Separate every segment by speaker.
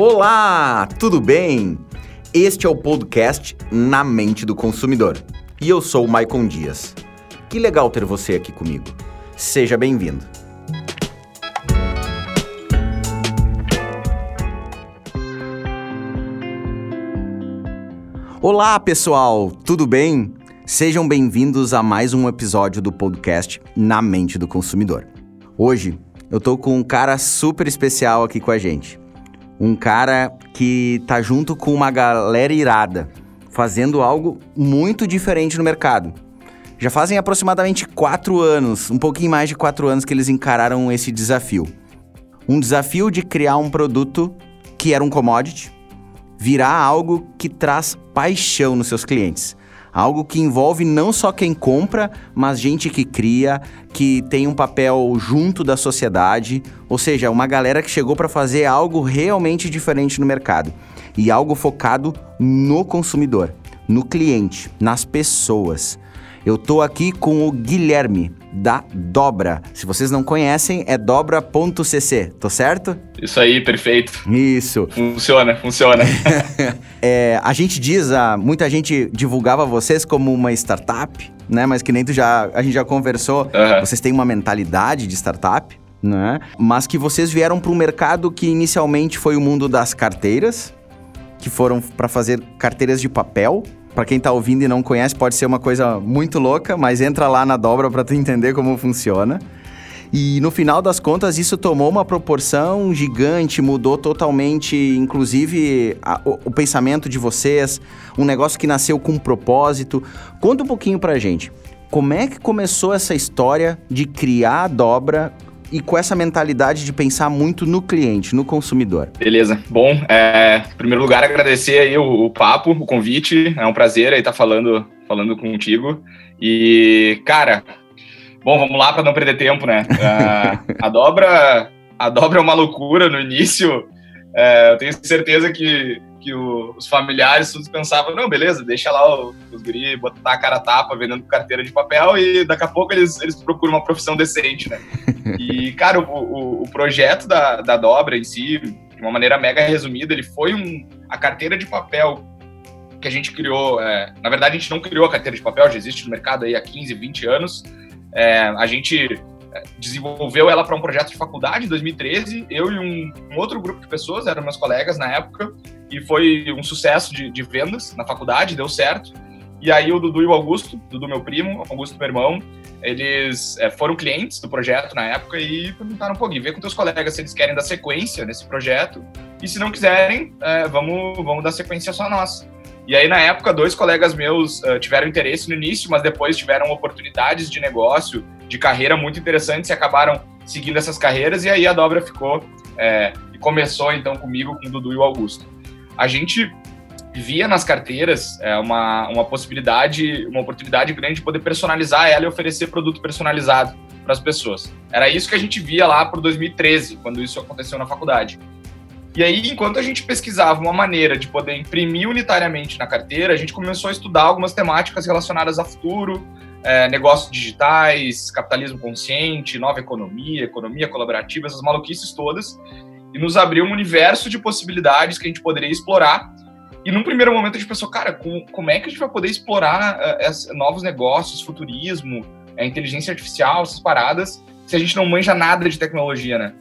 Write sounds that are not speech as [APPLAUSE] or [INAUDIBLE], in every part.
Speaker 1: Olá, tudo bem? Este é o podcast Na Mente do Consumidor e eu sou o Maicon Dias. Que legal ter você aqui comigo. Seja bem-vindo. Olá, pessoal, tudo bem? Sejam bem-vindos a mais um episódio do podcast Na Mente do Consumidor. Hoje eu tô com um cara super especial aqui com a gente. Um cara que tá junto com uma galera irada, fazendo algo muito diferente no mercado. Já fazem aproximadamente quatro anos, um pouquinho mais de quatro anos que eles encararam esse desafio. Um desafio de criar um produto que era um commodity, virar algo que traz paixão nos seus clientes. Algo que envolve não só quem compra, mas gente que cria, que tem um papel junto da sociedade, ou seja, uma galera que chegou para fazer algo realmente diferente no mercado e algo focado no consumidor, no cliente, nas pessoas. Eu tô aqui com o Guilherme da Dobra. Se vocês não conhecem, é dobra.cc, tô certo?
Speaker 2: Isso aí, perfeito.
Speaker 1: Isso.
Speaker 2: Funciona, funciona. [LAUGHS]
Speaker 1: é, a gente diz, a, muita gente divulgava vocês como uma startup, né? Mas que nem tu já, a gente já conversou, uhum. vocês têm uma mentalidade de startup, né? Mas que vocês vieram para um mercado que inicialmente foi o mundo das carteiras, que foram para fazer carteiras de papel, para quem tá ouvindo e não conhece, pode ser uma coisa muito louca, mas entra lá na dobra para tu entender como funciona. E no final das contas, isso tomou uma proporção gigante, mudou totalmente, inclusive, a, o, o, pensamento de vocês, um negócio que nasceu com um propósito. Conta um pouquinho pra gente. Como é que começou essa história de criar a dobra e com essa mentalidade de pensar muito no cliente, no consumidor.
Speaker 2: Beleza. Bom, é, em primeiro lugar, agradecer aí o, o, papo, o convite. É um prazer aí estar falando, falando contigo. E, cara, bom, vamos lá para não perder tempo, né? Uh, [LAUGHS] a dobra, a dobra é uma loucura no início. É, eu tenho certeza que que o, os familiares todos pensavam, não, beleza, deixa lá o, os guri botar a cara tapa vendendo carteira de papel e daqui a pouco eles, eles procuram uma profissão decente, né? [LAUGHS] E, cara, o, o, o projeto da, da dobra em si, de uma maneira mega resumida, ele foi um, a carteira de papel que a gente criou, é, na verdade a gente não criou a carteira de papel, já existe no mercado aí há 15, 20 anos, é, a gente desenvolveu ela para um projeto de faculdade em 2013. Eu e um, um, outro grupo de pessoas, eram meus colegas na época, e foi um sucesso de, de, vendas na faculdade, deu certo. E aí o Dudu e o Augusto, Dudu meu primo, Augusto meu irmão, eles é, foram clientes do projeto na época e perguntaram, pô, Gui, vê com teus colegas se eles querem dar sequência nesse projeto, e se não quiserem, é, vamos, vamos dar sequência só nós. E aí, na época, dois colegas meus uh, tiveram interesse no início, mas depois tiveram oportunidades de negócio, de carreira muito interessantes e acabaram seguindo essas carreiras. E aí a dobra ficou é, e começou então comigo, com o Dudu e o Augusto. A gente via nas carteiras é, uma, uma possibilidade, uma oportunidade grande de poder personalizar ela e oferecer produto personalizado para as pessoas. Era isso que a gente via lá por 2013, quando isso aconteceu na faculdade. E aí, enquanto a gente pesquisava uma maneira de poder imprimir unitariamente na carteira, a gente começou a estudar algumas temáticas relacionadas a futuro, é, negócios digitais, capitalismo consciente, nova economia, economia colaborativa, essas maluquices todas, e nos abriu um universo de possibilidades que a gente poderia explorar. E num primeiro momento a gente pensou, cara, com, como é que a gente vai poder explorar uh, novos negócios, futurismo, uh, inteligência artificial, essas paradas, se a gente não manja nada de tecnologia, né?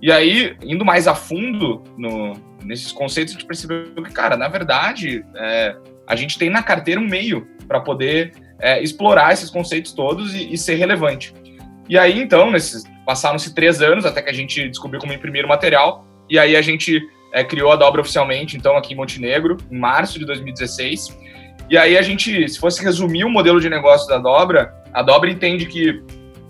Speaker 2: E aí, indo mais a fundo no, nesses conceitos, a gente percebeu que, cara, na verdade, é, a gente tem na carteira um meio para poder é, explorar esses conceitos todos e, e, ser relevante. E aí, então, passaram-se três anos até que a gente descobriu como imprimir o material, e aí a gente é, criou a dobra oficialmente, então, aqui em Montenegro, em março de 2016. E aí a gente, se fosse resumir o modelo de negócio da dobra, a dobra entende que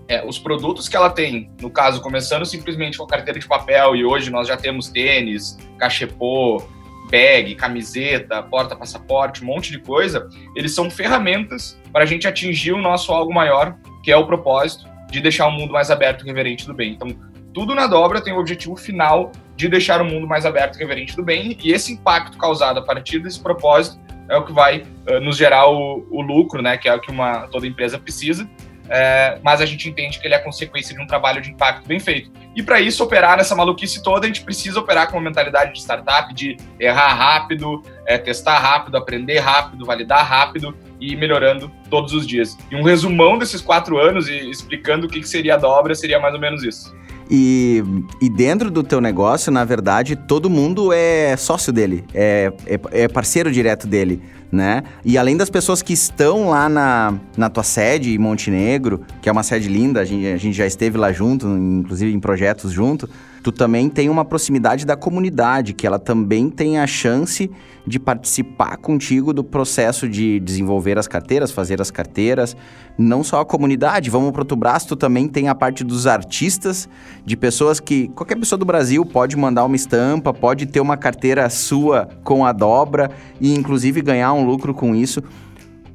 Speaker 2: é, os produtos que ela tem, no caso, começando simplesmente com carteira de papel, e hoje nós já temos tênis, cachepô, bag, camiseta, porta-passaporte, um monte de coisa, eles são ferramentas para a gente atingir o nosso algo maior, que é o propósito de deixar o mundo mais aberto e reverente do bem. Então, tudo na dobra tem o objetivo final de deixar o mundo mais aberto e reverente do bem, e esse impacto causado a partir desse propósito é o que vai uh, nos gerar o, o, lucro, né, que é o que uma, toda empresa precisa, é, mas a gente entende que ele é consequência de um trabalho de impacto bem feito. E para isso, operar nessa maluquice toda, a gente precisa operar com uma mentalidade de startup, de errar rápido, é, testar rápido, aprender rápido, validar rápido e ir melhorando todos os dias. E um resumão desses quatro anos e explicando o que, que seria a dobra seria mais ou menos isso.
Speaker 1: E, e dentro do teu negócio, na verdade, todo mundo é sócio dele, é, é, é, parceiro direto dele, né? E além das pessoas que estão lá na, na tua sede em Montenegro, que é uma sede linda, a gente, a gente já esteve lá junto, inclusive em projetos junto, tu também tem uma proximidade da comunidade, que ela também tem a chance de participar contigo do processo de desenvolver as carteiras, fazer as carteiras. Não só a comunidade, vamos para outro braço, tu também tem a parte dos artistas, de pessoas que qualquer pessoa do Brasil pode mandar uma estampa, pode ter uma carteira sua com a dobra e inclusive ganhar um lucro com isso.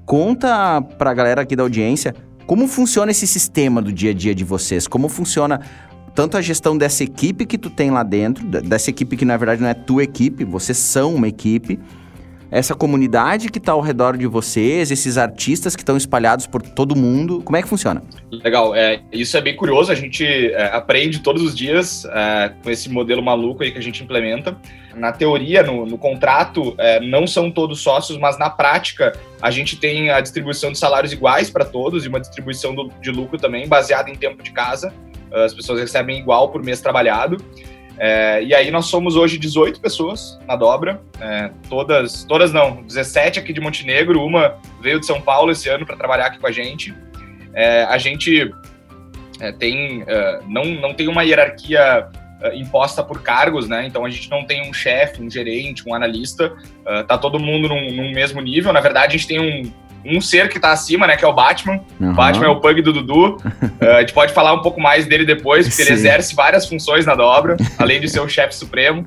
Speaker 1: Conta para a galera aqui da audiência como funciona esse sistema do dia a dia de vocês? Como funciona tanto a gestão dessa equipe que tu tem lá dentro, dessa equipe que na verdade não é tua equipe, vocês são uma equipe, essa comunidade que está ao redor de vocês, esses artistas que estão espalhados por todo mundo, como é que funciona?
Speaker 2: Legal, é, isso é bem curioso, a gente é, aprende todos os dias é, com esse modelo maluco aí que a gente implementa. Na teoria, no, no contrato, é, não são todos sócios, mas na prática a gente tem a distribuição de salários iguais para todos e uma distribuição do, de lucro também baseada em tempo de casa as pessoas recebem igual por mês trabalhado. É, e aí nós somos hoje 18 pessoas na dobra, é, todas, todas não, 17 aqui de Montenegro, uma veio de São Paulo esse ano para trabalhar aqui com a gente. É, a gente é, tem, é, não, não tem uma hierarquia é, imposta por cargos, né? Então a gente não tem um chefe, um gerente, um analista, tá todo mundo num, num mesmo nível. Na verdade, a gente tem um, um ser que tá acima, né? Que é o Batman. Uhum. O Batman é o pug do Dudu. uh, [LAUGHS] a gente pode falar um pouco mais dele depois, porque Sim. ele exerce várias funções na dobra, além de ser o chefe supremo.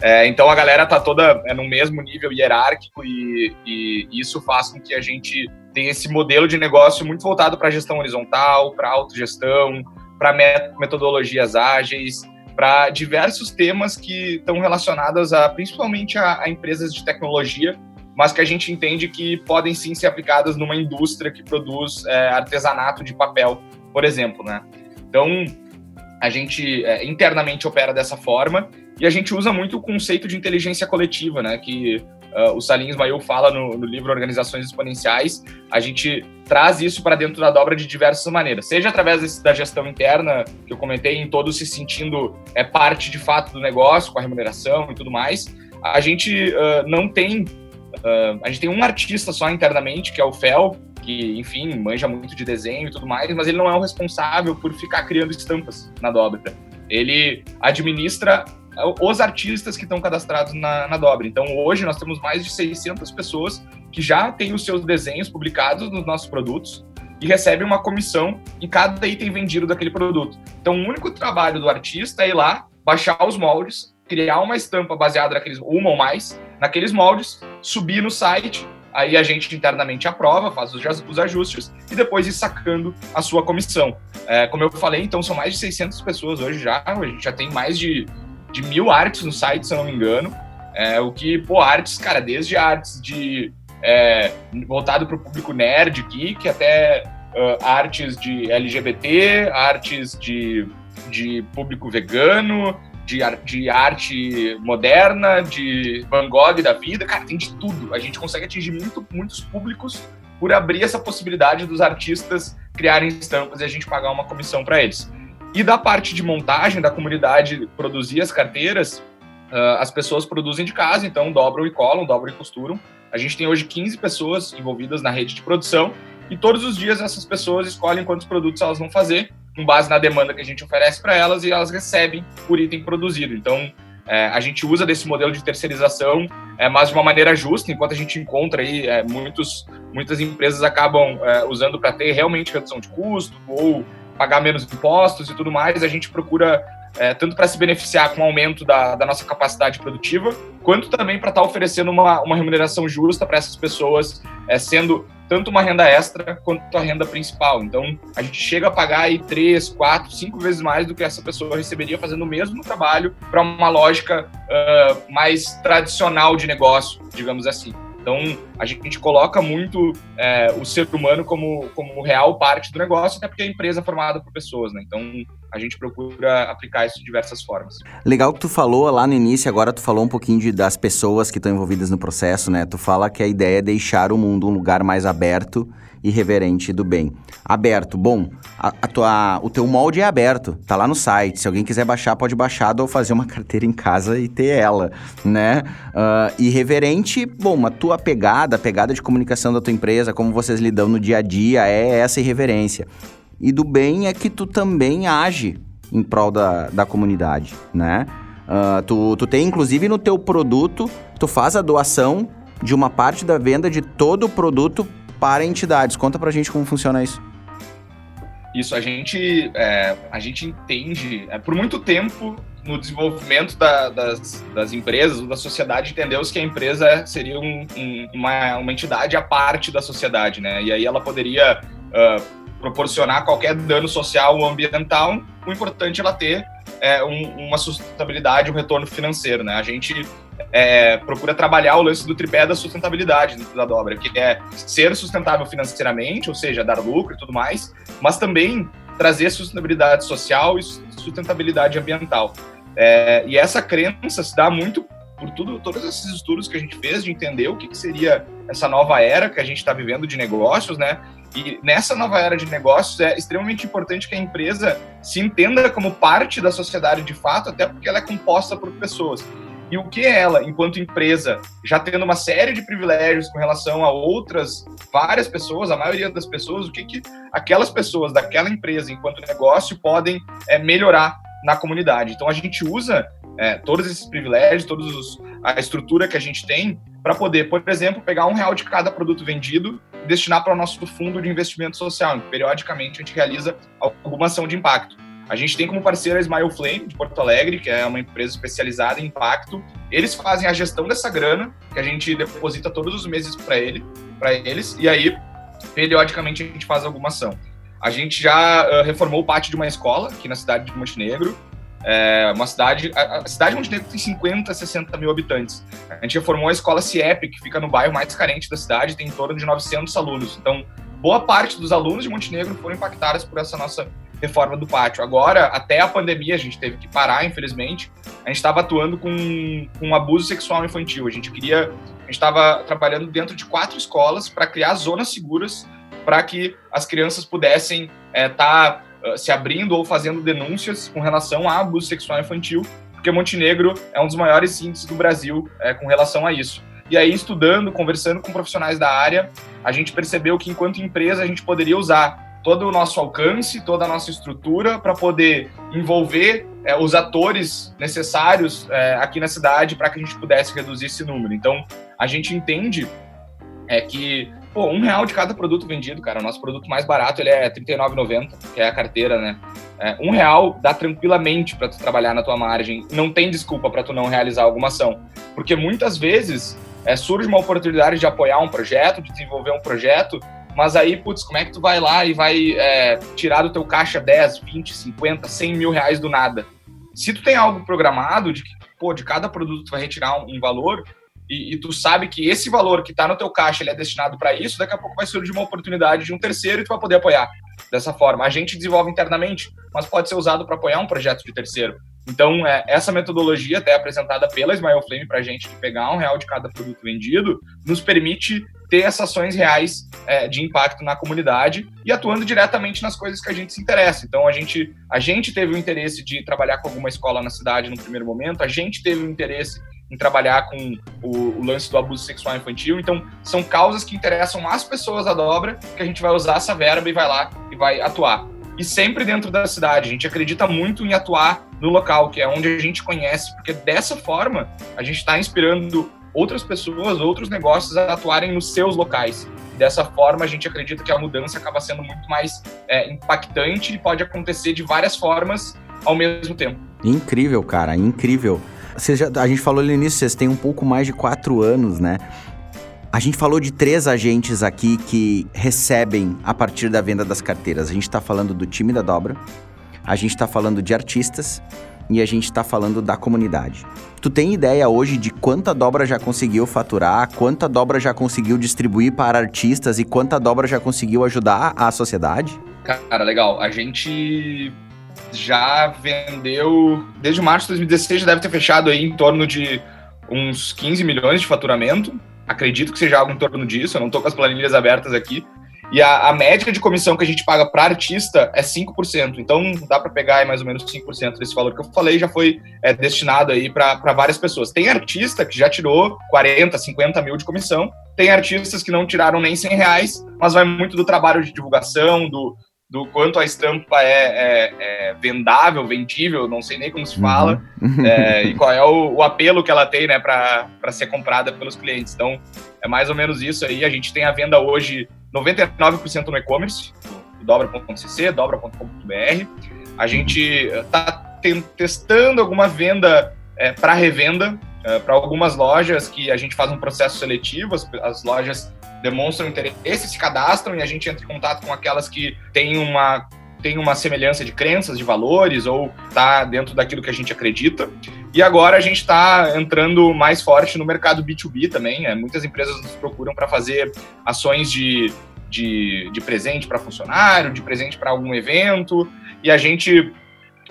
Speaker 2: É, [LAUGHS] então a galera tá toda é, no mesmo nível hierárquico e, e, isso faz com que a gente tenha esse modelo de negócio muito voltado para gestão horizontal, para autogestão, para metodologias ágeis, para diversos temas que estão relacionados a principalmente a, a empresas de tecnologia mas que a gente entende que podem sim ser aplicadas numa indústria que produz é, artesanato de papel, por exemplo, né? Então, a gente é, internamente opera dessa forma e a gente usa muito o conceito de inteligência coletiva, né? Que uh, o Salim Ismail fala no, no, livro Organizações Exponenciais. A gente traz isso para dentro da dobra de diversas maneiras, seja através desse, da gestão interna, que eu comentei, em todos se sentindo é, parte de fato do negócio, com a remuneração e tudo mais. A gente uh, não tem Uh, a gente tem um artista só internamente, que é o Fel, que, enfim, manja muito de desenho e tudo mais, mas ele não é o responsável por ficar criando estampas na dobra. Ele administra os artistas que estão cadastrados na, na dobra. Então, hoje nós temos mais de 600 pessoas que já têm os seus desenhos publicados nos nossos produtos e recebem uma comissão em cada item vendido daquele produto. Então, o único trabalho do artista é ir lá, baixar os moldes, criar uma estampa baseada naqueles, uma ou mais, naqueles moldes, subir no site, aí a gente internamente aprova, faz os ajustes e depois ir sacando a sua comissão. É, como eu falei, então são mais de 600 pessoas hoje já, a gente já tem mais de, de mil artes no site, se eu não me engano, é, o que, pô, artes, cara, desde artes de é, voltado para o público nerd, geek, até uh, artes de LGBT, artes de, de público vegano, de, de arte moderna, de Van Gogh da vida, cara, tem de tudo. A gente consegue atingir muito, muitos públicos por abrir essa possibilidade dos artistas criarem estampas e a gente pagar uma comissão para eles. E da parte de montagem, da comunidade produzir as carteiras, uh, as pessoas produzem de casa, então dobram e colam, dobram e costuram. A gente tem hoje 15 pessoas envolvidas na rede de produção e todos os dias essas pessoas escolhem quantos produtos elas vão fazer com base na demanda que a gente oferece para elas e elas recebem por item produzido. Então, é, a gente usa desse modelo de terceirização, é, mas de uma maneira justa, enquanto a gente encontra aí é, muitos, muitas empresas acabam é, usando para ter realmente redução de custo ou pagar menos impostos e tudo mais, a gente procura é, tanto para se beneficiar com o aumento da, da, nossa capacidade produtiva, quanto também para estar tá oferecendo uma, uma remuneração justa para essas pessoas, é, sendo tanto uma renda extra quanto a renda principal. Então, a gente chega a pagar aí três, quatro, cinco vezes mais do que essa pessoa receberia fazendo o mesmo trabalho para uma lógica uh, mais tradicional de negócio, digamos assim. Então, a gente coloca muito é, o ser humano como, como real parte do negócio, até porque a empresa é formada por pessoas, né? Então, a gente procura aplicar isso de diversas formas.
Speaker 1: Legal que tu falou lá no início, agora tu falou um pouquinho de, das pessoas que estão envolvidas no processo, né? Tu fala que a ideia é deixar o mundo um lugar mais aberto e reverente do bem. Aberto, bom, a, a, tua, o teu molde é aberto, tá lá no site. Se alguém quiser baixar, pode baixar ou fazer uma [LAUGHS] carteira em casa e ter ela, né? Uh, e reverente, bom, a tua pegada, a pegada de comunicação da tua empresa, como vocês lidam no dia a dia, é essa irreverência. E do bem é que tu também age em prol da, da comunidade, né? Uh, tu, tu tem, inclusive, no teu produto, tu faz a doação de uma parte da venda de todo o produto para entidades. Conta pra gente como funciona isso.
Speaker 2: Isso, a gente, é, a gente entende, é, por muito tempo, no desenvolvimento da, das, das empresas, da sociedade, entendeu-se que a empresa seria um, um, uma, uma entidade à parte da sociedade, né? E aí ela poderia uh, proporcionar qualquer dano social ou ambiental, o importante é ela ter é, um, uma sustentabilidade, um retorno financeiro, né? A gente é, procura trabalhar o lance do tripé da sustentabilidade da dobra, que é ser sustentável financeiramente, ou seja, dar lucro e tudo mais, mas também trazer sustentabilidade social e sustentabilidade ambiental. É, e essa crença se dá muito por tudo, todos esses estudos que a gente fez de entender o que, que seria essa nova era que a gente está vivendo de negócios, né? E nessa nova era de negócios é extremamente importante que a empresa se entenda como parte da sociedade de fato, até porque ela é composta por pessoas. E o que é ela, enquanto empresa, já tendo uma série de privilégios com relação a outras várias pessoas, a maioria das pessoas, o que, que aquelas pessoas daquela empresa, enquanto negócio, podem é, melhorar na comunidade. Então a gente usa é, todos esses privilégios, todos os, a estrutura que a gente tem para poder, por exemplo, pegar um real de cada produto vendido e destinar para o nosso fundo de investimento social. Periodicamente a gente realiza alguma ação de impacto. A gente tem como parceiro a Smile Flame, de Porto Alegre, que é uma empresa especializada em impacto. Eles fazem a gestão dessa grana, que a gente deposita todos os meses para ele, para eles, e aí, periodicamente, a gente faz alguma ação. A gente já uh, reformou pátio de uma escola aqui na cidade de Montenegro. É uma cidade. A, a, cidade de Montenegro tem 50, 60 mil habitantes. A gente reformou a escola CIEP, que fica no bairro mais carente da cidade, tem em torno de 900 alunos. Então, boa parte dos alunos de Montenegro foram impactados por essa nossa reforma do pátio. Agora, até a pandemia, a gente teve que parar, infelizmente. A gente estava atuando com, com abuso sexual infantil. A gente queria. A gente estava trabalhando dentro de quatro escolas para criar zonas seguras para que as crianças pudessem estar é, tá, uh, se abrindo ou fazendo denúncias com relação a abuso sexual infantil, porque Montenegro é um dos maiores índices do Brasil é, com relação a isso. E aí, estudando, conversando com profissionais da área, a gente percebeu que, enquanto empresa, a gente poderia usar todo o nosso alcance, toda a nossa estrutura para poder envolver é, os atores necessários é, aqui na cidade para que a gente pudesse reduzir esse número. Então, a gente entende é que pô, um real de cada produto vendido, cara. O nosso produto mais barato ele é R$39,90, que é a carteira, né? É, um real dá tranquilamente para tu trabalhar na tua margem. Não tem desculpa para tu não realizar alguma ação, porque muitas vezes é, surge uma oportunidade de apoiar um projeto, de desenvolver um projeto mas aí, putz, como é que tu vai lá e vai é, tirar do teu caixa 10, 20, 50, 100 mil reais do nada? Se tu tem algo programado de que, pô, de cada produto tu vai retirar um, um valor e, e, tu sabe que esse valor que está no teu caixa ele é destinado para isso, daqui a pouco vai surgir uma oportunidade de um terceiro e tu vai poder apoiar dessa forma. A gente desenvolve internamente, mas pode ser usado para apoiar um projeto de terceiro. Então, é, essa metodologia, até apresentada pela Smile Flame para a gente, de pegar um real de cada produto vendido, nos permite ter essas ações reais é, de impacto na comunidade e atuando diretamente nas coisas que a gente se interessa. Então, a gente, a gente teve o interesse de trabalhar com alguma escola na cidade no primeiro momento, a gente teve o interesse em trabalhar com o, o, lance do abuso sexual infantil. Então, são causas que interessam as pessoas da dobra que a gente vai usar essa verba e vai lá e vai atuar e sempre dentro da cidade. A gente acredita muito em atuar no local, que é onde a gente conhece, porque dessa forma a gente está inspirando outras pessoas, outros negócios a atuarem nos seus locais. Dessa forma, a gente acredita que a mudança acaba sendo muito mais é, impactante e pode acontecer de várias formas ao mesmo tempo.
Speaker 1: Incrível, cara, incrível. Já, a gente falou no início, vocês têm um pouco mais de quatro anos, né? A gente falou de três agentes aqui que recebem a partir da venda das carteiras. A gente está falando do time da dobra, a gente está falando de artistas e a gente está falando da comunidade. Tu tem ideia hoje de quanta dobra já conseguiu faturar, quanta dobra já conseguiu distribuir para artistas e quanta dobra já conseguiu ajudar a sociedade?
Speaker 2: Cara, legal. A gente já vendeu, desde março de 2016, já deve ter fechado aí em torno de uns 15 milhões de faturamento. Acredito que seja algo em torno disso, eu não estou com as planilhas abertas aqui, e a, a, média de comissão que a gente paga para artista é 5%. Então dá para pegar mais ou menos 5% desse valor que eu falei, já foi é, destinado aí para várias pessoas. Tem artista que já tirou 40, 50 mil de comissão. Tem artistas que não tiraram nem 100 reais, mas vai muito do trabalho de divulgação, do, do quanto a estampa é, é, é, vendável, vendível, não sei nem como se fala, uhum. é, [LAUGHS] e qual é o, o, apelo que ela tem né, para ser comprada pelos clientes. Então, é mais ou menos isso aí. A gente tem a venda hoje 99% no e-commerce, dobra.cc, dobra.com.br. A gente está testando alguma venda é, para revenda é, para algumas lojas que a gente faz um processo seletivo, as, as lojas demonstram interesse, se cadastram e a gente entra em contato com aquelas que têm uma tem uma semelhança de crenças, de valores, ou está dentro daquilo que a gente acredita. E agora a gente está entrando mais forte no mercado B2B também. É, muitas empresas nos procuram para fazer ações de, de, de presente para funcionário, de presente para algum evento. E a gente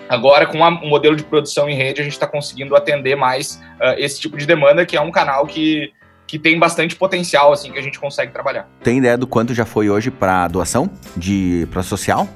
Speaker 2: Agora, com um modelo de produção em rede, a gente está conseguindo atender mais uh, esse tipo de demanda, que é um canal que, que tem bastante potencial, assim, que a gente consegue trabalhar.
Speaker 1: Tem ideia do quanto já foi hoje para doação de para social?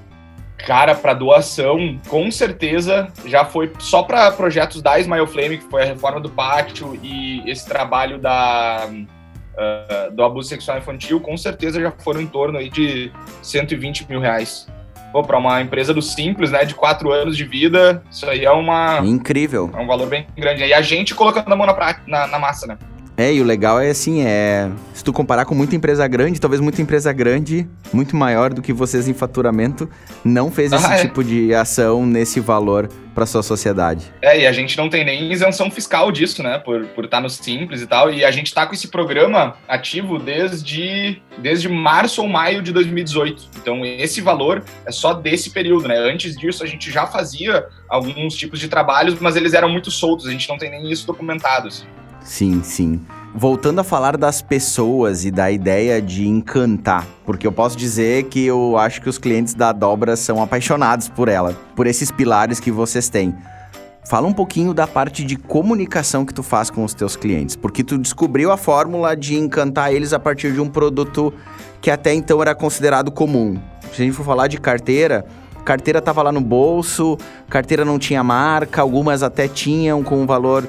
Speaker 2: Cara, para doação, com certeza já foi só para projetos da Smile Flame, que foi a reforma do pátio e esse trabalho da uh, do abuso sexual infantil, com certeza já foram em torno aí de 120 mil reais. Pô, para uma empresa do Simples, né, de quatro anos de vida, isso aí é uma...
Speaker 1: Incrível.
Speaker 2: É um valor bem grande. E a gente colocando a mão na, na, na massa, né?
Speaker 1: É, e o legal é assim, é. Se tu comparar com muita empresa grande, talvez muita empresa grande, muito maior do que vocês em faturamento, não fez esse ah, é. tipo de ação nesse valor para sua sociedade.
Speaker 2: É, e a gente não tem nem isenção fiscal disso, né? Por, por estar no Simples e tal. E a gente está com esse programa ativo desde, desde março ou maio de 2018. Então, esse valor é só desse período, né? Antes disso, a gente já fazia alguns tipos de trabalhos, mas eles eram muito soltos. A gente não tem nem isso documentado. Assim.
Speaker 1: Sim, sim. Voltando a falar das pessoas e da ideia de encantar, porque eu posso dizer que eu acho que os clientes da Dobra são apaixonados por ela, por esses pilares que vocês têm. Fala um pouquinho da parte de comunicação que tu faz com os teus clientes, porque tu descobriu a fórmula de encantar eles a partir de um produto que até então era considerado comum. Se a gente for falar de carteira, carteira estava lá no bolso, carteira não tinha marca, algumas até tinham com um valor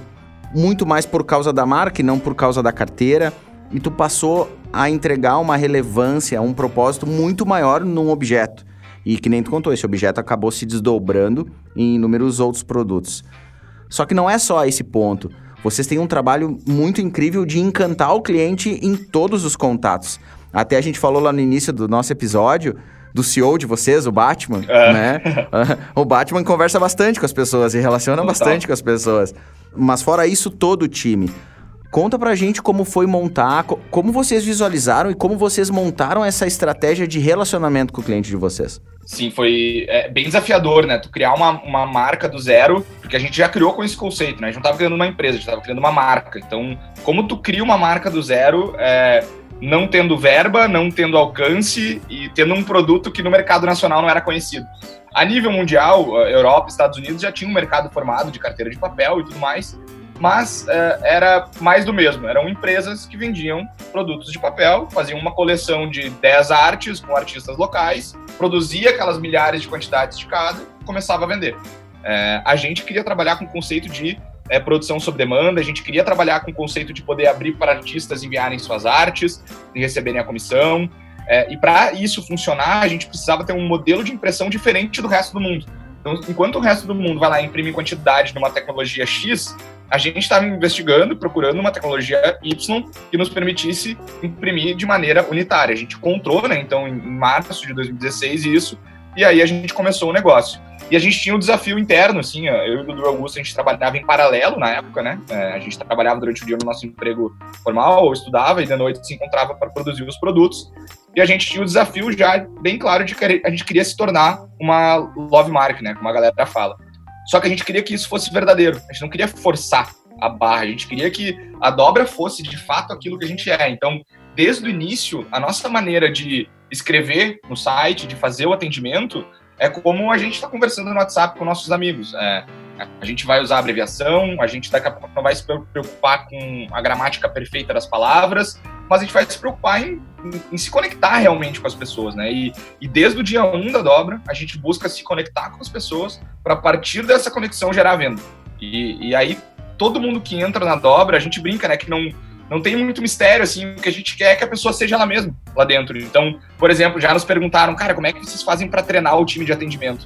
Speaker 1: muito mais por causa da marca e não por causa da carteira. E tu passou a entregar uma relevância, um propósito muito maior num objeto. E que nem tu contou, esse objeto acabou se desdobrando em inúmeros outros produtos. Só que não é só esse ponto. Vocês têm um trabalho muito incrível de encantar o cliente em todos os contatos. Até a gente falou lá no início do nosso episódio do CEO de vocês, o Batman, é. né? [LAUGHS] o Batman conversa bastante com as pessoas e relaciona Total. bastante com as pessoas. Mas fora isso, todo o time. Conta pra gente como foi montar, como vocês visualizaram e como vocês montaram essa estratégia de relacionamento com o cliente de vocês.
Speaker 2: Sim, foi é, bem desafiador, né? Tu criar uma, uma marca do zero, porque a gente já criou com esse conceito, né? A gente não tava criando uma empresa, a gente tava criando uma marca. Então, como tu cria uma marca do zero, é, não tendo verba, não tendo alcance e tendo um produto que no mercado nacional não era conhecido. A nível mundial, Europa, Estados Unidos já tinha um mercado formado de carteira de papel e tudo mais, mas é, era mais do mesmo. Eram empresas que vendiam produtos de papel, faziam uma coleção de 10 artes com artistas locais, produzia aquelas milhares de quantidades de cada, começava a vender. É, a gente queria trabalhar com o conceito de é, produção sob demanda, a gente queria trabalhar com o conceito de poder abrir para artistas enviarem suas artes e receberem a comissão. É, e para isso funcionar, a gente precisava ter um modelo de impressão diferente do resto do mundo. Então, enquanto o resto do mundo vai lá imprimir quantidade numa tecnologia X, a gente estava investigando, procurando uma tecnologia Y que nos permitisse imprimir de maneira unitária. A gente encontrou, né, então, em março de 2016 isso, e aí a gente começou o negócio. E a gente tinha um desafio interno, assim, eu e o Dudu Augusto, a gente trabalhava em paralelo na época, né? É, a gente trabalhava durante o dia no nosso emprego formal, ou estudava, e de noite se encontrava para produzir os produtos. E a gente tinha o desafio já bem claro de que a gente queria se tornar uma love mark, né? Como a galera fala. Só que a gente queria que isso fosse verdadeiro. A gente não queria forçar a barra. A gente queria que a dobra fosse de fato aquilo que a gente é. Então, desde o início, a nossa maneira de escrever no site, de fazer o atendimento, é como a gente está conversando no WhatsApp com nossos amigos. É, a gente vai usar abreviação, a gente daqui a pouco não vai se preocupar com a gramática perfeita das palavras, mas a gente vai se preocupar em, em, em se conectar realmente com as pessoas, né? E, e, desde o dia 1 um da dobra, a gente busca se conectar com as pessoas para, a partir dessa conexão, gerar venda. E, e aí, todo mundo que entra na dobra, a gente brinca, né? Que não, não tem muito mistério, assim, o que a gente quer é que a pessoa seja ela mesma lá dentro. Então, por exemplo, já nos perguntaram, cara, como é que vocês fazem para treinar o time de atendimento?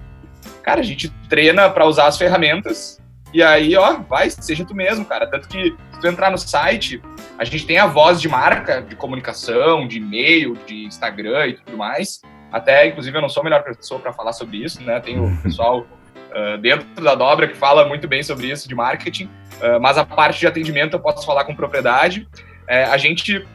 Speaker 2: Cara, a gente treina para usar as ferramentas e aí, ó, vai, seja tu mesmo, cara. Tanto que se tu entrar no site, a gente tem a voz de marca, de comunicação, de e-mail, de Instagram e tudo mais. Até, inclusive, eu não sou a melhor pessoa para falar sobre isso, né? Tem o [LAUGHS] pessoal uh, dentro da dobra que fala muito bem sobre isso, de marketing. Uh, mas a parte de atendimento eu posso falar com propriedade. Uh, a gente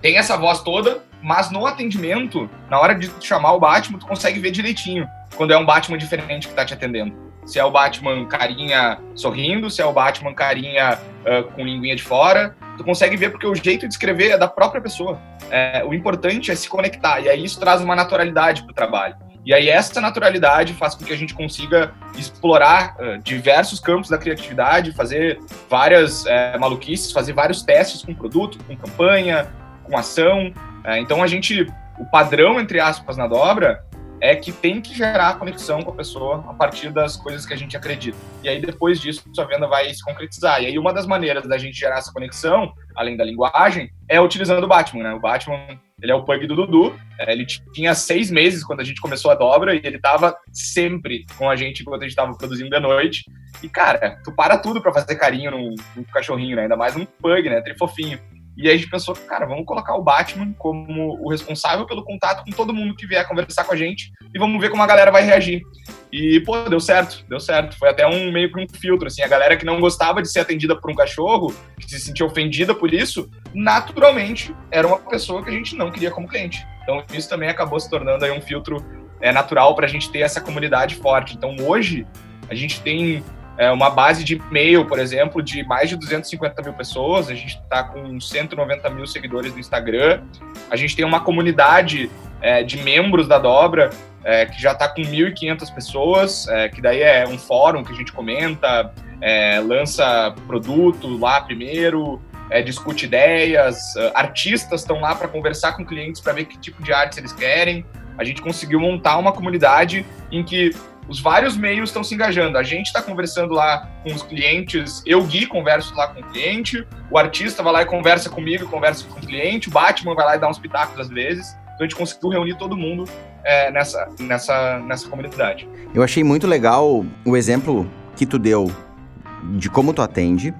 Speaker 2: tem essa voz toda, mas no atendimento, na hora de chamar o Batman, tu consegue ver direitinho quando é um Batman diferente que está te atendendo se é o Batman carinha sorrindo, se é o Batman carinha uh, com linguinha de fora. Tu consegue ver porque o jeito de escrever é da própria pessoa. É, o importante é se conectar, e aí isso traz uma naturalidade para o trabalho. E aí essa naturalidade faz com que a gente consiga explorar uh, diversos campos da criatividade, fazer várias uh, maluquices, fazer vários testes com produto, com campanha, com ação. Uh, então a gente, o padrão entre aspas na dobra é que tem que gerar conexão com a pessoa a partir das coisas que a gente acredita. E aí, depois disso, sua venda vai se concretizar. E aí, uma das maneiras da gente gerar essa conexão, além da linguagem, é utilizando o Batman, né? O Batman, ele é o pug do Dudu. É, ele tinha seis meses quando a gente começou a dobra e ele tava sempre com a gente enquanto a gente tava produzindo de noite. E, cara, tu para tudo para fazer carinho num, num, cachorrinho, né? Ainda mais um pug, né? Trifofinho. E aí a gente pensou, cara, vamos colocar o Batman como o responsável pelo contato com todo mundo que vier conversar com a gente e vamos ver como a galera vai reagir. E, pô, deu certo, deu certo. Foi até um meio que um filtro, assim, a galera que não gostava de ser atendida por um cachorro, que se sentia ofendida por isso, naturalmente era uma pessoa que a gente não queria como cliente. Então isso também acabou se tornando aí um filtro é, natural para a gente ter essa comunidade forte. Então hoje a gente tem é, uma base de e-mail, por exemplo, de mais de 250 mil pessoas. A gente está com 190 mil seguidores no Instagram. A gente tem uma comunidade é, de membros da Dobra é, que já está com 1.500 pessoas, é, que daí é um fórum que a gente comenta, é, lança produto lá primeiro, é, discute ideias, artistas estão lá para conversar com clientes para ver que tipo de arte eles querem. A gente conseguiu montar uma comunidade em que os vários meios estão se engajando. A gente está conversando lá com os clientes, eu, Gui, converso lá com o cliente, o artista vai lá e conversa comigo, conversa com o cliente, o Batman vai lá e dá uns pitacos às vezes. Então a gente conseguiu reunir todo mundo é, nessa, nessa, nessa comunidade.
Speaker 1: Eu achei muito legal o exemplo que tu deu de como tu atende,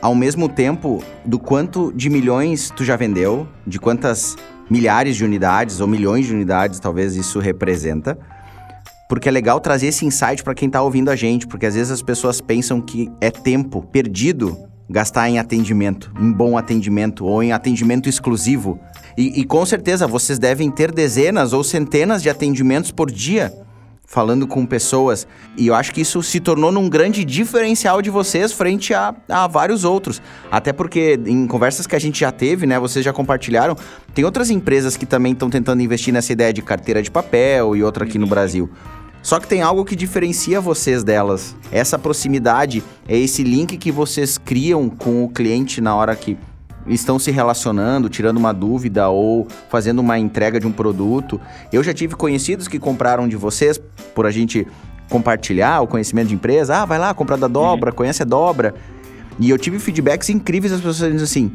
Speaker 1: ao mesmo tempo do quanto de milhões tu já vendeu, de quantas milhares de unidades ou milhões de unidades talvez isso representa porque é legal trazer esse insight para quem está ouvindo a gente, porque às vezes as pessoas pensam que é tempo perdido gastar em atendimento, em bom atendimento ou em atendimento exclusivo. E, e com certeza vocês devem ter dezenas ou centenas de atendimentos por dia falando com pessoas. E eu acho que isso se tornou num grande diferencial de vocês frente a, a vários outros. Até porque em conversas que a gente já teve, né, vocês já compartilharam, tem outras empresas que também estão tentando investir nessa ideia de carteira de papel e outra aqui no Brasil. Só que tem algo que diferencia vocês delas. Essa proximidade é esse link que vocês criam com o cliente na hora que estão se relacionando, tirando uma dúvida ou fazendo uma entrega de um produto. Eu já tive conhecidos que compraram de vocês por a gente compartilhar o conhecimento de empresa. Ah, vai lá, comprar da dobra, uhum. conhece a dobra. E eu tive feedbacks incríveis das pessoas dizendo assim: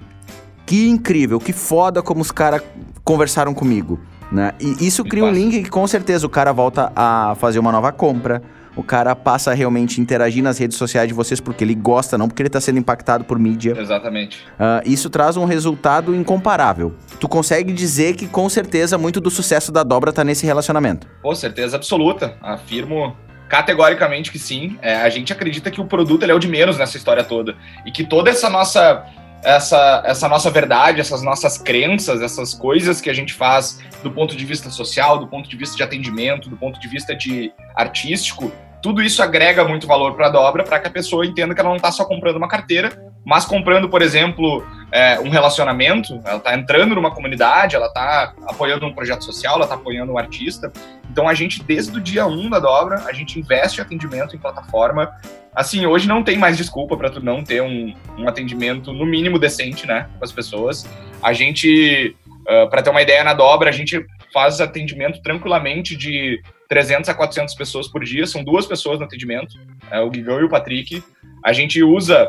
Speaker 1: que incrível, que foda como os caras conversaram comigo. Né? E isso cria um link que com certeza o cara volta a fazer uma nova compra. O cara passa a realmente interagir nas redes sociais de vocês porque ele gosta, não porque ele está sendo impactado por mídia.
Speaker 2: Exatamente.
Speaker 1: Uh, isso traz um resultado incomparável. Tu consegue dizer que com certeza muito do sucesso da dobra está nesse relacionamento?
Speaker 2: Com certeza absoluta. Afirmo categoricamente que sim. É, a gente acredita que o produto é o de menos nessa história toda. E que toda essa nossa essa, essa nossa verdade, essas nossas crenças, essas coisas que a gente faz do ponto de vista social, do ponto de vista de atendimento, do ponto de vista de artístico, tudo isso agrega muito valor para a dobra para que a pessoa entenda que ela não está só comprando uma carteira, mas comprando, por exemplo, é, um relacionamento, ela está entrando numa comunidade, ela está apoiando um projeto social, ela está apoiando um artista. Então a gente, desde o dia 1 um da dobra, a gente investe atendimento em plataforma. Assim, hoje não tem mais desculpa para tu não ter um, um, atendimento no mínimo decente, né, com as pessoas. A gente, uh, para ter uma ideia na dobra, a gente faz atendimento tranquilamente de 300 a 400 pessoas por dia, são duas pessoas no atendimento, é, o Guigão e o Patrick. A gente usa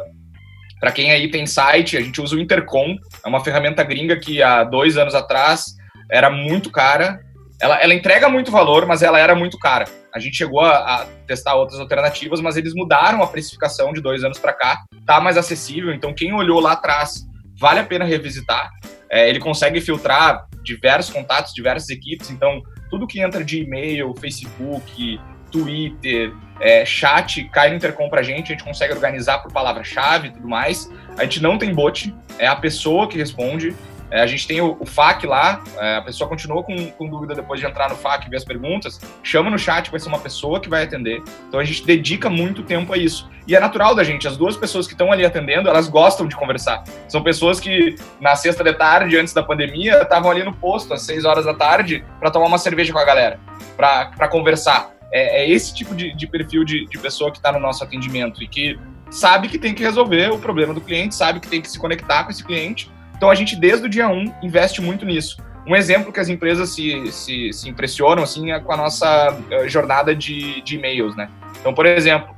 Speaker 2: para quem aí tem site, a gente usa o Intercom, é uma ferramenta gringa que há dois anos atrás era muito cara. Ela, ela entrega muito valor, mas ela era muito cara. A gente chegou a, a testar outras alternativas, mas eles mudaram a precificação de dois anos para cá. Tá mais acessível, então quem olhou lá atrás vale a pena revisitar. É, ele consegue filtrar diversos contatos, diversas equipes, então tudo que entra de e-mail, Facebook, Twitter, é, chat, cai no Intercom pra gente, a gente consegue organizar por palavra-chave e tudo mais. A gente não tem bot, é a pessoa que responde. É, a gente tem o, o FAQ lá, é, a pessoa continua com, com, dúvida depois de entrar no FAQ e ver as perguntas, chama no chat, vai ser uma pessoa que vai atender. Então a gente dedica muito tempo a isso. E é natural da gente, as duas pessoas que estão ali atendendo, elas gostam de conversar. São pessoas que na sexta de tarde, antes da pandemia, estavam ali no posto às seis horas da tarde para tomar uma cerveja com a galera, para conversar. É, é, esse tipo de, de perfil de, de pessoa que está no nosso atendimento e que sabe que tem que resolver o problema do cliente, sabe que tem que se conectar com esse cliente. Então a gente, desde o dia 1, investe muito nisso. Um exemplo que as empresas se, se, se impressionam assim, é com a nossa uh, jornada de, de e-mails. Né? Então, por exemplo,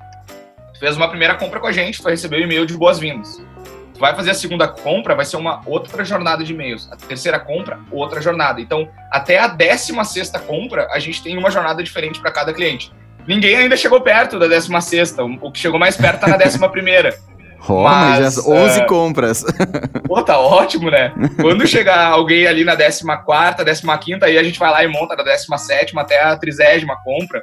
Speaker 2: fez uma primeira compra com a gente, foi receber o um e-mail de boas-vindas vai fazer a segunda compra, vai ser uma outra jornada de e-mails. A terceira compra, outra jornada. Então, até a décima sexta compra, a gente tem uma jornada diferente para cada cliente. Ninguém ainda chegou perto da décima sexta. O que chegou mais perto está na décima primeira. [LAUGHS]
Speaker 1: Oh, mas, mas já 11 uh... compras. [LAUGHS]
Speaker 2: Pô, tá ótimo, né? Quando chegar alguém ali na 14, 15, aí a gente vai lá e monta da 17 até a 30 compra.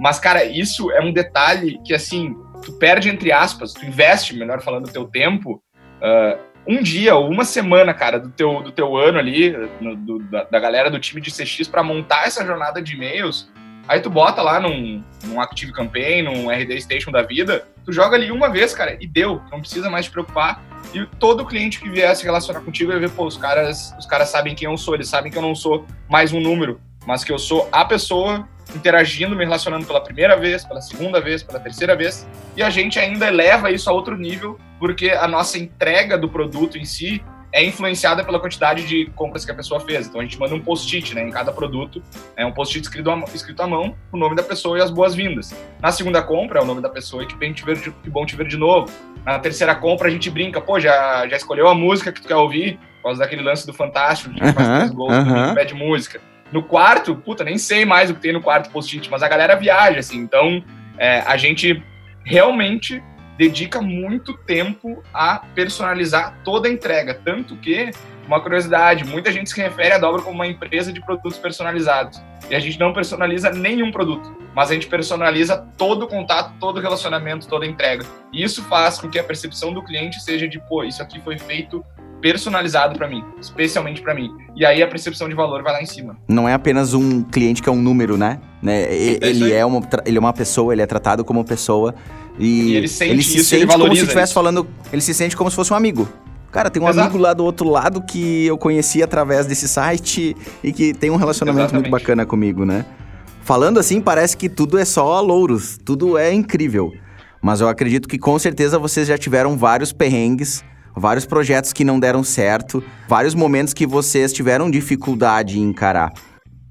Speaker 2: Mas, cara, isso é um detalhe que, assim, tu perde entre aspas, tu investe, melhor falando, o teu tempo uh, um dia ou uma semana, cara, do teu, do teu ano ali, no, do, da, da, galera do time de CX para montar essa jornada de e-mails, aí tu bota lá num, num Active Campaign, num RD Station da vida, tu joga ali uma vez, cara, e deu, não precisa mais te preocupar. E todo cliente que vier se relacionar contigo vai ver, pô, os caras, os caras sabem quem eu sou, eles sabem que eu não sou mais um número, mas que eu sou a pessoa interagindo, me relacionando pela primeira vez, pela segunda vez, pela terceira vez, e a gente ainda eleva isso a outro nível, porque a nossa entrega do produto em si é influenciada pela quantidade de compras que a pessoa fez. Então a gente manda um post-it né, em cada produto, é um post-it escrito, escrito à mão, o nome da pessoa e as boas-vindas. Na segunda compra é o nome da pessoa e que bem te ver de, que bom te ver de novo. Na terceira compra a gente brinca, pô, já, já escolheu a música que tu quer ouvir, por causa daquele lance do Fantástico, de faz três gols, uh -huh. pede música. No quarto, puta, nem sei mais o que tem no quarto post-it, mas a galera viaja, assim. Então, é, a gente realmente dedica muito tempo a personalizar toda a entrega. Tanto que, uma curiosidade, muita gente se refere à Dobra como uma empresa de produtos personalizados. E a gente não personaliza nenhum produto, mas a gente personaliza todo o contato, todo o relacionamento, toda a entrega. E isso faz com que a percepção do cliente seja de, pô, isso aqui foi feito personalizado para mim, especialmente para mim. E aí a percepção de valor vai lá em cima.
Speaker 1: Não é apenas um cliente que é um número, né? né? Ele, é uma, ele é uma pessoa, ele é tratado como pessoa e, e ele, sente ele se isso, sente ele como se estivesse falando, ele se sente como se fosse um amigo. Cara, tem um Exato. amigo lá do outro lado que eu conheci através desse site e que tem um relacionamento Exatamente. muito bacana comigo, né? Falando assim, parece que tudo é só louros, tudo é incrível. Mas eu acredito que com certeza vocês já tiveram vários perrengues vários projetos que não deram certo, vários momentos que vocês tiveram dificuldade em encarar.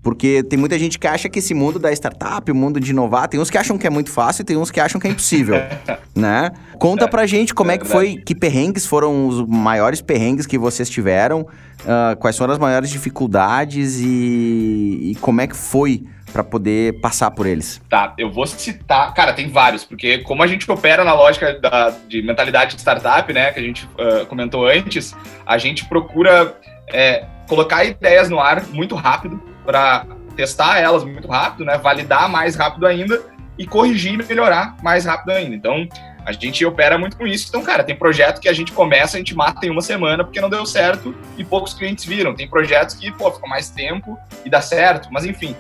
Speaker 1: Porque tem muita gente que acha que esse mundo da startup, o mundo de inovar, tem uns que acham que é muito fácil e tem uns que acham que é impossível, [LAUGHS] né? Conta pra gente como é que foi, que perrengues foram os maiores perrengues que vocês tiveram, uh, quais foram as maiores dificuldades e, e como é que foi para poder passar por eles?
Speaker 2: Tá, eu vou citar, cara, tem vários, porque como a gente opera na lógica da, de mentalidade de startup, né, que a gente uh, comentou antes, a gente procura é, colocar ideias no ar muito rápido para testar elas muito rápido, né, validar mais rápido ainda e corrigir e melhorar mais rápido ainda. Então, a gente opera muito com isso. Então, cara, tem projeto que a gente começa, a gente mata em uma semana porque não deu certo e poucos clientes viram. Tem projetos que, pô, ficam mais tempo e dá certo. Mas, enfim,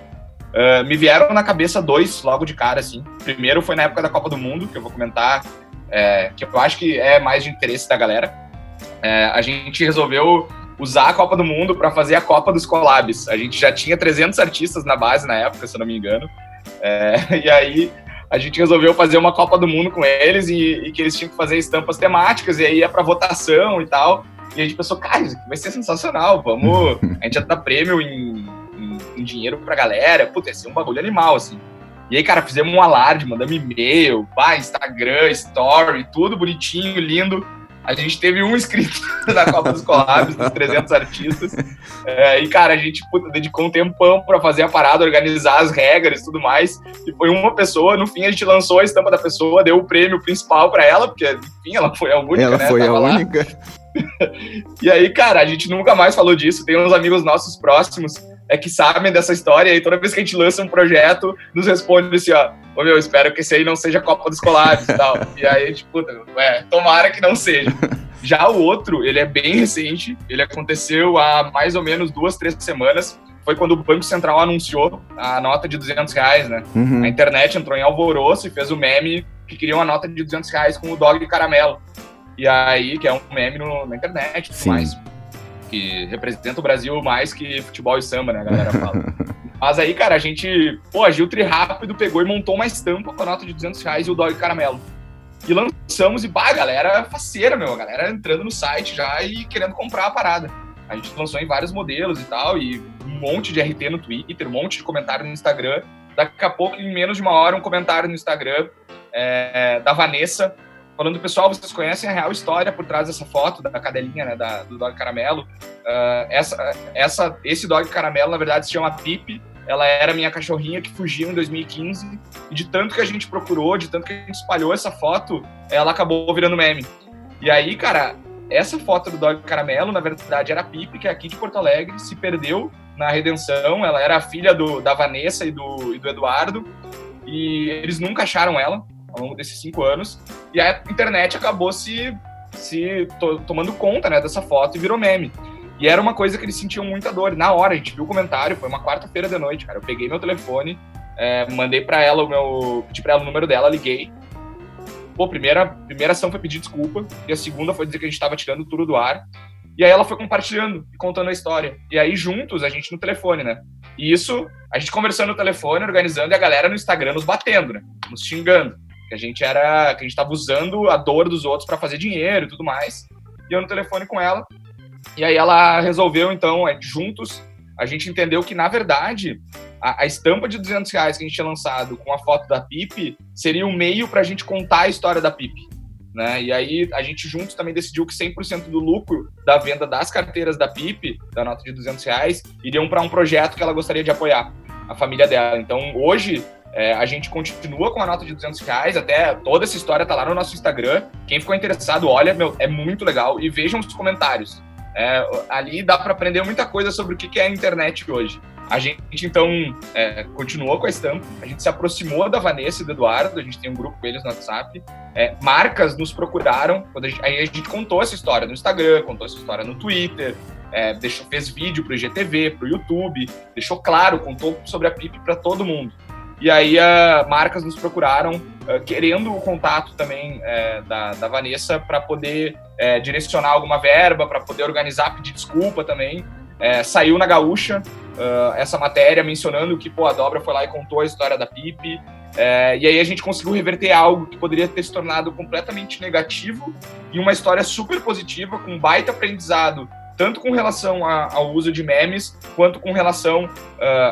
Speaker 2: Uh, me vieram na cabeça dois logo de cara, assim. Primeiro foi na época da Copa do Mundo, que eu vou comentar, é, que eu acho que é mais de interesse da galera. É, a gente resolveu usar a Copa do Mundo para fazer a Copa dos Collabs. A gente já tinha 300 artistas na base na época, se eu não me engano. É, [LAUGHS] e aí a gente resolveu fazer uma Copa do Mundo com eles e, e que eles tinham que fazer estampas temáticas e aí ia para votação e tal. E a gente pensou, cara, isso aqui vai ser sensacional, vamos. [LAUGHS] A gente já dá prêmio em um dinheiro pra galera. Putz, ia ser um bagulho animal, assim. E aí, cara, fizemos um alarde, mandamos e-mail, pá, Instagram, story, tudo bonitinho, lindo. A gente teve um inscrito [LAUGHS] na Copa dos Collabs, dos 300 artistas. É, e, cara, a gente puta, dedicou um tempão para fazer a parada, organizar as regras e tudo mais. E foi uma pessoa, no fim a gente lançou a estampa da pessoa, deu o prêmio principal para ela, porque, enfim, ela foi a única,
Speaker 1: ela
Speaker 2: né?
Speaker 1: foi Tava a lá. única. [LAUGHS]
Speaker 2: e aí, cara, a gente nunca mais falou disso. Tem uns amigos nossos próximos é que sabem dessa história e toda vez que a gente lança um projeto, nos responde assim, ó, ô meu, espero que esse aí não seja Copa dos Colares e tal. E aí a gente, puta, é, tomara que não seja. [LAUGHS] Já o outro, ele é bem recente, ele aconteceu há mais ou menos duas, três semanas. Foi quando o Banco Central anunciou a nota de 200 reais, né? Uhum. A internet entrou em alvoroço e fez o meme que queria uma nota de 200 reais com o dog de caramelo. E aí, que é um meme no, na internet e tudo Sim. mais que representa o Brasil mais que futebol e samba, né, a galera fala. [LAUGHS] Mas aí, cara, a gente, pô, agiu tri rápido, pegou e montou uma estampa com a nota de 200 reais e o dog caramelo. E lançamos e, bah, a galera faceira, meu, a galera entrando no site já e querendo comprar a parada. A gente lançou em vários modelos e tal, e um monte de RT no Twitter, um monte de comentário no Instagram. Daqui a pouco, em menos de uma hora, um comentário no Instagram é, da Vanessa, falando, pessoal, vocês conhecem a real história por trás dessa foto da cadelinha, né, da, do Dog Caramelo. Uh, essa, essa, esse Dog Caramelo, na verdade, se chama Pipe. Ela era minha cachorrinha que fugiu em 2015. E de tanto que a gente procurou, de tanto que a gente espalhou essa foto, ela acabou virando meme. E aí, cara, essa foto do Dog Caramelo, na verdade, era a Pipe, que é aqui de Porto Alegre, se perdeu na redenção. Ela era a filha do, da Vanessa e do, e do Eduardo. E eles nunca acharam ela ao longo desses cinco anos. E a internet acabou se, se to, tomando conta né, dessa foto e virou meme. E era uma coisa que eles sentiam muita dor. Na hora, a gente viu o comentário, foi uma quarta-feira de noite, cara. Eu peguei meu telefone, é, mandei para ela o meu. pedi pra ela o número dela, liguei. Pô, primeira, primeira ação foi pedir desculpa, e a segunda foi dizer que a gente tava tirando tudo do ar. E aí ela foi compartilhando e contando a história. E aí, juntos, a gente no telefone, né? E isso, a gente conversando no telefone, organizando, e a galera no Instagram nos batendo, né? Nos xingando que a gente era, que a gente estava usando a dor dos outros para fazer dinheiro e tudo mais. E eu no telefone com ela. E aí ela resolveu, então, é, juntos, a gente entendeu que, na verdade, a, a, estampa de 200 reais que a gente tinha lançado com a foto da Pipe seria um meio para a gente contar a história da Pipe. Né? E aí a gente juntos também decidiu que 100% do lucro da venda das carteiras da Pipe, da nota de 200 reais, iriam para um projeto que ela gostaria de apoiar, a família dela. Então hoje é, a gente continua com a nota de 200 reais, até toda essa história tá lá no nosso Instagram. Quem ficou interessado, olha, meu, é muito legal. E vejam os comentários. É, ali dá para aprender muita coisa sobre o que é a internet hoje. A gente, então, é, continuou com a estampa, a gente se aproximou da Vanessa e do Eduardo, a gente tem um grupo com eles no WhatsApp. É, marcas nos procuraram, a gente, aí a gente contou essa história no Instagram, contou essa história no Twitter, é, deixou, fez vídeo para o IGTV, para o YouTube, deixou claro, contou sobre a PIP para todo mundo. E aí uh, marcas nos procuraram uh, querendo o contato também uh, da, da Vanessa para poder é, direcionar alguma verba, para poder organizar, pedir desculpa também. Saiu na Gaúcha essa matéria mencionando que pô, a Dobra foi lá e contou a história da Pipe. e aí a gente conseguiu reverter algo que poderia ter se tornado completamente negativo em uma história super positiva, com um baita aprendizado tanto com relação a, ao uso de memes, quanto com relação uh,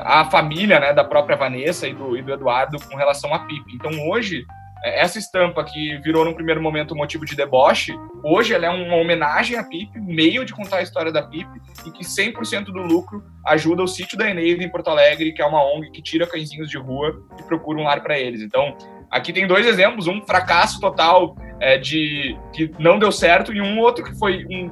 Speaker 2: à família né, da própria Vanessa e do, e do Eduardo com relação a Pipe. Então hoje, é, essa estampa que virou no primeiro momento motivo de deboche, hoje ela é uma homenagem à Pipe, meio de contar a história da Pipe, e que 100% do lucro ajuda o sítio da Eneida em Porto Alegre, que é uma ONG que tira cãezinhos de rua e procura um lar para eles. Então, aqui tem dois exemplos, um fracasso total é, de que não deu certo e um outro que foi um,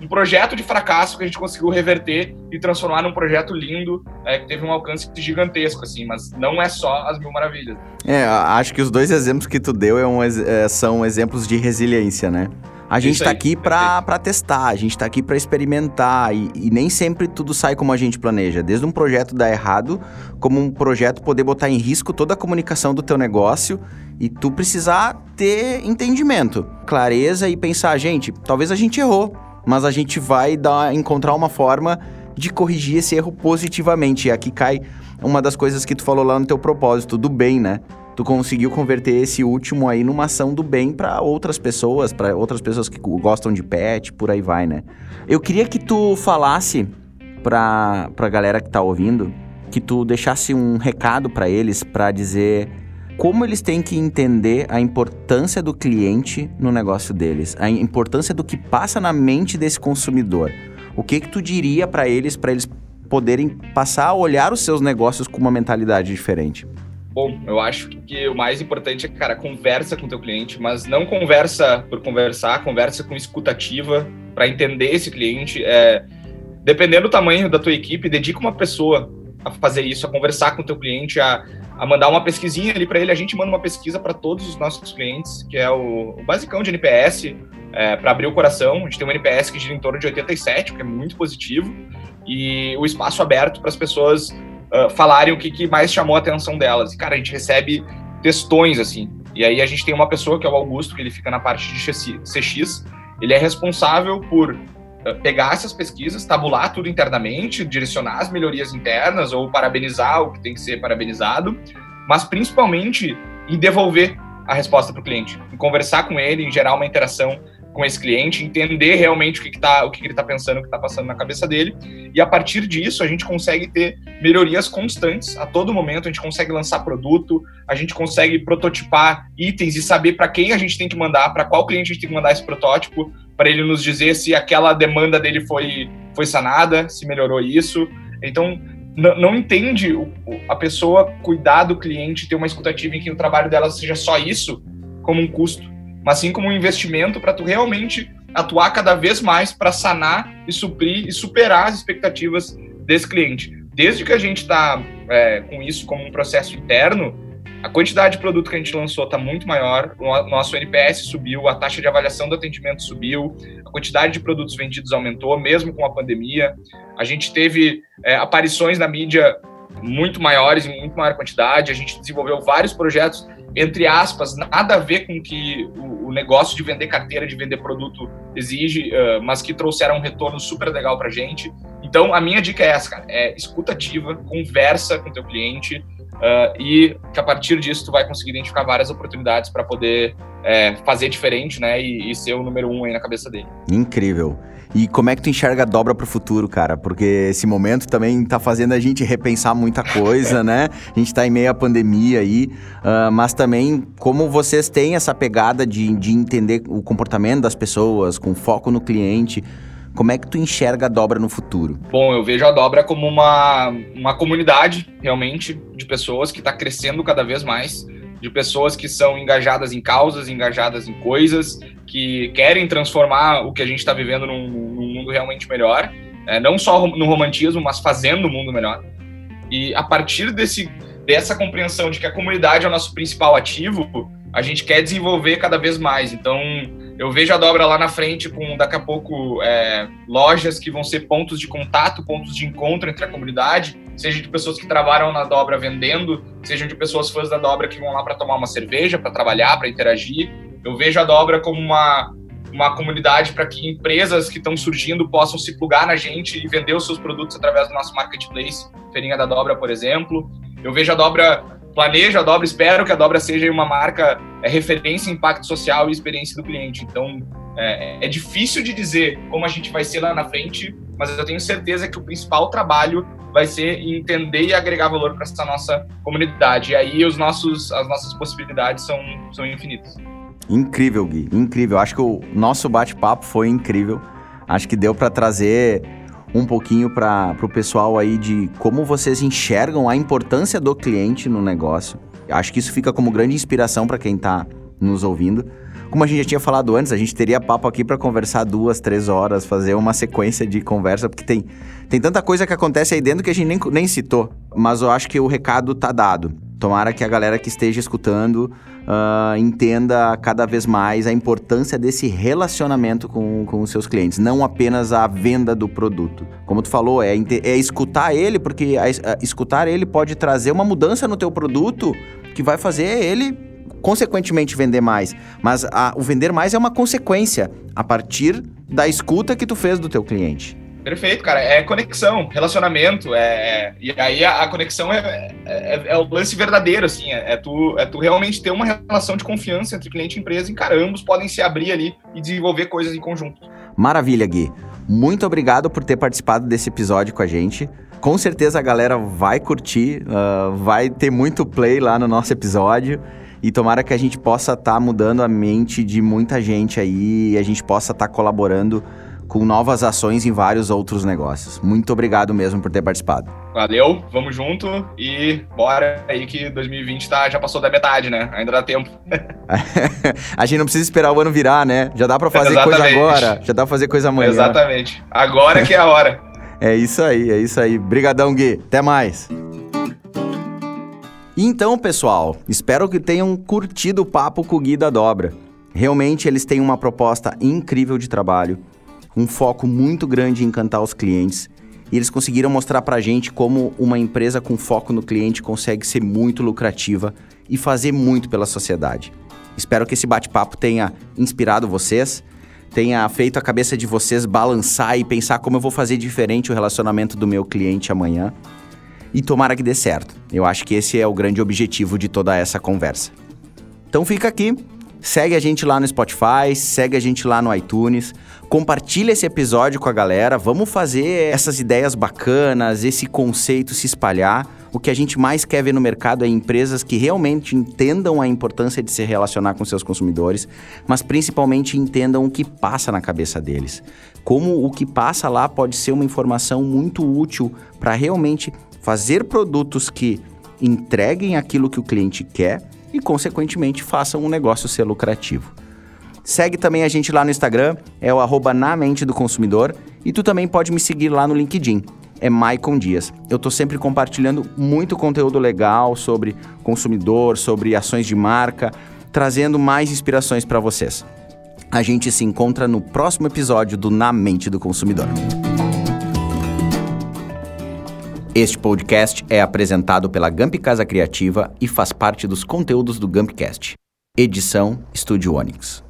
Speaker 2: um projeto de fracasso que a gente conseguiu reverter e transformar num projeto lindo, é, que teve um alcance gigantesco, assim, mas não é só as mil maravilhas.
Speaker 1: É, acho que os dois exemplos que tu deu é um, é, são exemplos de resiliência, né? A gente está aqui para testar, a gente está aqui para experimentar e, e, nem sempre tudo sai como a gente planeja. Desde um projeto dar errado, como um projeto poder botar em risco toda a comunicação do teu negócio e tu precisar ter entendimento, clareza e pensar, gente, talvez a gente errou, mas a gente vai dar, encontrar uma forma de corrigir esse erro positivamente. E aqui cai uma das coisas que tu falou lá no teu propósito, do bem, né? tu conseguiu converter esse último aí numa ação do bem para outras pessoas, para outras pessoas que gostam de pet, por aí vai, né? Eu queria que tu falasse pra, pra galera que tá ouvindo, que tu deixasse um recado para eles para dizer como eles têm que entender a importância do cliente no negócio deles, a importância do que passa na mente desse consumidor. O que que tu diria para eles para eles poderem passar a olhar os seus negócios com uma mentalidade diferente?
Speaker 2: Bom, eu acho que o mais importante é, cara, conversa com o teu cliente, mas não conversa por conversar, conversa com escutativa para entender esse cliente. É, dependendo do tamanho da tua equipe, dedica uma pessoa a fazer isso, a conversar com o teu cliente, a, a mandar uma pesquisinha ali para ele. A gente manda uma pesquisa para todos os nossos clientes, que é o, o basicão de NPS, é, para abrir o coração. A gente tem um NPS que gira em torno de 87, que é muito positivo, e o espaço aberto para as pessoas uh, falarem o que, que, mais chamou a atenção delas. E, cara, a gente recebe textões, assim. E aí a gente tem uma pessoa, que é o Augusto, que ele fica na parte de CX. Ele é responsável por pegar essas pesquisas, tabular tudo internamente, direcionar as melhorias internas ou parabenizar o que tem que ser parabenizado, mas principalmente em devolver a resposta para o cliente, em conversar com ele, em gerar uma interação com esse cliente, entender realmente o que, que, tá, o que, que ele está pensando, o que está passando na cabeça dele, e a partir disso a gente consegue ter melhorias constantes a todo momento, a gente consegue lançar produto, a gente consegue prototipar itens e saber para quem a gente tem que mandar, para qual cliente a gente tem que mandar esse protótipo, para ele nos dizer se aquela demanda dele foi, foi sanada, se melhorou isso. Então, não entende a pessoa cuidar do cliente, ter uma escutativa em que o trabalho dela seja só isso, como um custo mas sim como um investimento para tu realmente atuar cada vez mais para sanar e suprir e superar as expectativas desse cliente. Desde que a gente está é, com isso como um processo interno, a quantidade de produto que a gente lançou está muito maior, o nosso NPS subiu, a taxa de avaliação do atendimento subiu, a quantidade de produtos vendidos aumentou, mesmo com a pandemia. A gente teve é, aparições na mídia muito maiores, em muito maior quantidade, a gente desenvolveu vários projetos entre aspas, nada a ver com que o, o negócio de vender carteira, de vender produto exige, uh, mas que trouxeram um retorno super legal para gente. Então, a minha dica é essa, cara, é escutativa, conversa com teu cliente uh, e que a partir disso tu vai conseguir identificar várias oportunidades para poder é, fazer diferente, né, e, e ser o número um aí na cabeça dele.
Speaker 1: Incrível. E como é que tu enxerga a dobra pro futuro, cara? Porque esse momento também tá fazendo a gente repensar muita coisa, né? A gente tá em meio à pandemia aí, uh, mas também como vocês têm essa pegada de, de entender o comportamento das pessoas, com foco no cliente. Como é que tu enxerga a dobra no futuro?
Speaker 2: Bom, eu vejo a dobra como uma, uma comunidade, realmente, de pessoas que está crescendo cada vez mais, de pessoas que são engajadas em causas, engajadas em coisas, que querem transformar o que a gente está vivendo num, num, mundo realmente melhor, é, não só no romantismo, mas fazendo o mundo melhor. E a partir desse, dessa compreensão de que a comunidade é o nosso principal ativo, a gente quer desenvolver cada vez mais. Então, eu vejo a dobra lá na frente com daqui a pouco é, lojas que vão ser pontos de contato, pontos de encontro entre a comunidade, seja de pessoas que trabalham na dobra vendendo, sejam de pessoas fãs da dobra que vão lá para tomar uma cerveja, para trabalhar, para interagir. Eu vejo a dobra como uma, uma comunidade para que empresas que estão surgindo possam se plugar na gente e vender os seus produtos através do nosso marketplace, Feirinha da Dobra, por exemplo. Eu vejo a Dobra, planejo a Dobra, espero que a Dobra seja uma marca é, referência em impacto social e experiência do cliente. Então, é, é difícil de dizer como a gente vai ser lá na frente, mas eu tenho certeza que o principal trabalho vai ser entender e agregar valor para essa nossa comunidade. E aí os nossos, as nossas possibilidades são, são infinitas.
Speaker 1: Incrível, Gui, incrível. Acho que o nosso bate-papo foi incrível. Acho que deu para trazer um pouquinho para o pessoal aí de como vocês enxergam a importância do cliente no negócio. Acho que isso fica como grande inspiração para quem está nos ouvindo. Como a gente já tinha falado antes, a gente teria papo aqui para conversar duas, três horas, fazer uma sequência de conversa, porque tem, tem tanta coisa que acontece aí dentro que a gente nem, nem citou. Mas eu acho que o recado tá dado. Tomara que a galera que esteja escutando uh, entenda cada vez mais a importância desse relacionamento com, com os seus clientes, não apenas a venda do produto. Como tu falou, é, é escutar ele, porque a, a, escutar ele pode trazer uma mudança no teu produto que vai fazer ele consequentemente vender mais. Mas a, o vender mais é uma consequência a partir da escuta que tu fez do teu cliente.
Speaker 2: Perfeito, cara. É conexão, relacionamento. É, e aí a, a conexão é, é, é, o lance verdadeiro, assim. É, é, tu, é tu realmente ter uma relação de confiança entre cliente e empresa. E, cara, ambos podem se abrir ali e desenvolver coisas em conjunto.
Speaker 1: Maravilha, Gui. Muito obrigado por ter participado desse episódio com a gente. Com certeza a galera vai curtir, uh, vai ter muito play lá no nosso episódio. E tomara que a gente possa estar tá mudando a mente de muita gente aí e a gente possa estar tá colaborando com novas ações em vários outros negócios. Muito obrigado mesmo por ter participado.
Speaker 2: Valeu, vamos junto e bora aí que 2020 tá, já passou da metade, né? Ainda dá tempo. [LAUGHS]
Speaker 1: a gente não precisa esperar o ano virar, né? Já dá para fazer Exatamente. coisa agora, já dá pra fazer coisa amanhã.
Speaker 2: Exatamente. Agora que é a hora. [LAUGHS]
Speaker 1: é isso aí, é isso aí. Brigadão, Gui. Até mais. Então, pessoal, espero que tenham curtido o papo com o Gui da Dobra. Realmente eles têm uma proposta incrível de trabalho um foco muito grande em encantar os clientes. E eles conseguiram mostrar para a gente como uma empresa com foco no cliente consegue ser muito lucrativa e fazer muito pela sociedade. Espero que esse bate-papo tenha inspirado vocês, tenha feito a cabeça de vocês balançar e pensar como eu vou fazer diferente o relacionamento do meu cliente amanhã. E tomara que dê certo. Eu acho que esse é o grande objetivo de toda essa conversa. Então fica aqui Segue a gente lá no Spotify, segue a gente lá no iTunes, compartilha esse episódio com a galera, vamos fazer essas ideias bacanas, esse conceito se espalhar. O que a gente mais quer ver no mercado é empresas que realmente entendam a importância de se relacionar com seus consumidores, mas principalmente entendam o que passa na cabeça deles. Como o que passa lá pode ser uma informação muito útil para realmente fazer produtos que entreguem aquilo que o cliente quer e, consequentemente, façam um negócio ser lucrativo. Segue também a gente lá no Instagram, é o arroba na mente do consumidor, e tu também pode me seguir lá no LinkedIn, é Maicon Dias. Eu estou sempre compartilhando muito conteúdo legal sobre consumidor, sobre ações de marca, trazendo mais inspirações para vocês. A gente se encontra no próximo episódio do Na Mente do Consumidor. Este podcast é apresentado pela Gamp Casa Criativa e faz parte dos conteúdos do Gampcast. Edição Estúdio Onix.